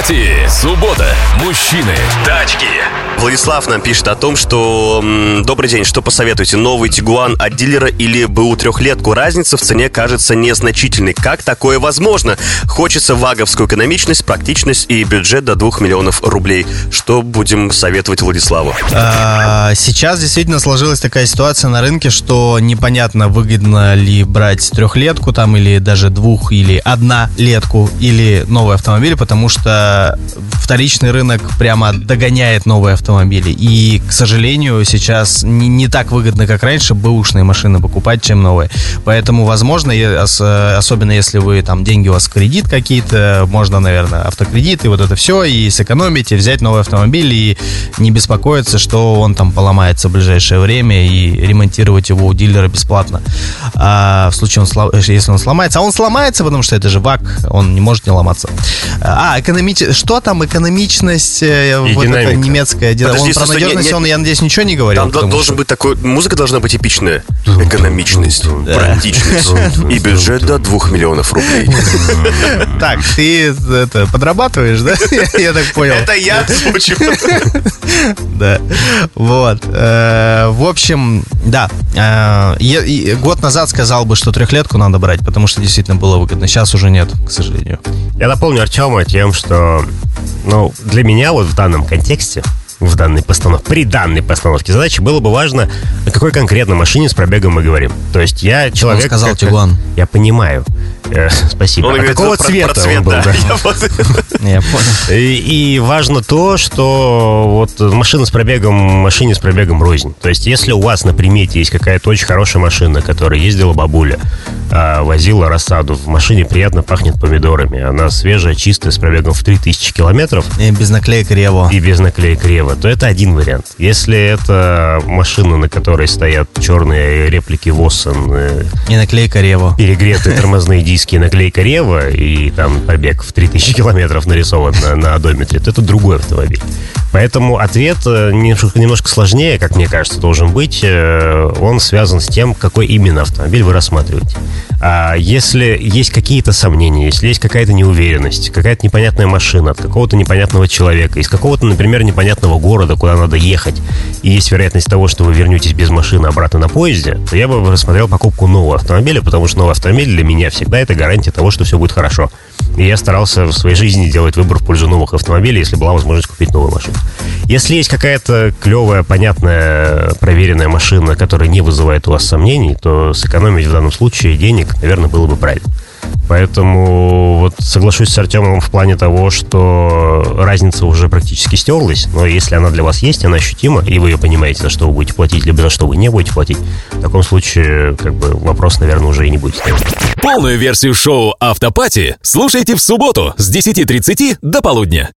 Автопати. Суббота. Мужчины. Тачки. Владислав нам пишет о том, что добрый день, что посоветуете, новый Тигуан от дилера или БУ трехлетку? Разница в цене кажется незначительной. Как такое возможно? Хочется ваговскую экономичность, практичность и бюджет до 2 миллионов рублей. Что будем советовать Владиславу? А, Сейчас действительно сложилась такая ситуация на рынке, что непонятно, выгодно ли брать трехлетку там или даже двух или одна летку или новый автомобиль, потому что вторичный рынок прямо догоняет новые автомобили. И, к сожалению, сейчас не, не так выгодно, как раньше, бэушные машины покупать, чем новые. Поэтому, возможно, особенно если вы там деньги у вас кредит какие-то, можно, наверное, автокредит и вот это все, и сэкономить, и взять новый автомобиль, и не беспокоиться, что он там поломается в ближайшее время, и ремонтировать его у дилера бесплатно. А в случае, он если он сломается, а он сломается, потому что это же ВАК, он не может не ломаться. А, экономич... что там, экономичность, э, И вот динамика. немецкая, ди- Подожди, он про надежность, не- он, я надеюсь, ничего не говорил. Там должен что- быть такой... Музыка должна быть эпичная. Экономичность, практичность и бюджет до 2 миллионов рублей. Так, ты это, подрабатываешь, да? Я- Я так понял. Это я озвучил. Общем, да. Э, я- Год назад сказал бы, что трехлетку надо брать, потому что действительно было выгодно. Сейчас уже нет, к сожалению. Я дополню Артема тем, что ну, для меня вот в данном контексте, в данной постановке, при данной постановке задачи было бы важно, о какой конкретно машине с пробегом мы говорим. То есть я человек... сказал как- Тигуан. Я понимаю. Э, Спасибо. Он а какого про- про цвета цвет, он был? да? Я вот- Я понял. И, и важно то, что вот машина с пробегом, машине с пробегом рознь. То есть, если у вас на примете есть какая-то очень хорошая машина, которая ездила бабуля, а, возила рассаду, в машине приятно пахнет помидорами, она свежая, чистая, с пробегом в 3000 километров, И без наклеек Рево. и без наклеек Рева, то это один вариант. Если это машина, на которой стоят черные реплики Воссен, э, И наклейка Рево. перегретые тормозные диски, наклейка Рева, и там пробег в 3000 километров нарисован на, на одометре, то это другой автомобиль. Поэтому ответ э, немножко, немножко сложнее, как мне кажется, должен быть. Э, Он связан с тем, какой именно автомобиль вы рассматриваете. А если есть какие-то сомнения, если есть какая-то неуверенность, какая-то непонятная машина от какого-то непонятного человека, из какого-то, например, непонятного города, куда надо ехать, и есть вероятность того, что вы вернетесь без машины обратно на поезде, то я бы рассмотрел покупку нового автомобиля, потому что новый автомобиль для меня всегда это гарантия того, что все будет хорошо. И я старался в своей жизни делать выбор в пользу новых автомобилей, если была возможность купить новую машину. Если есть какая-то клевая, понятная, проверенная машина, которая не вызывает у вас сомнений, то сэкономить в данном случае денег, наверное, было бы правильно. Поэтому вот соглашусь с Артемом в плане того, что разница уже практически стерлась, но если она для вас есть, она ощутима, и вы ее понимаете, за что вы будете платить, либо за что вы не будете платить, в таком случае, как бы, вопрос, наверное, уже и не будет стоять. Полную версию шоу «Автопати» слушайте в субботу с 10.30 до полудня.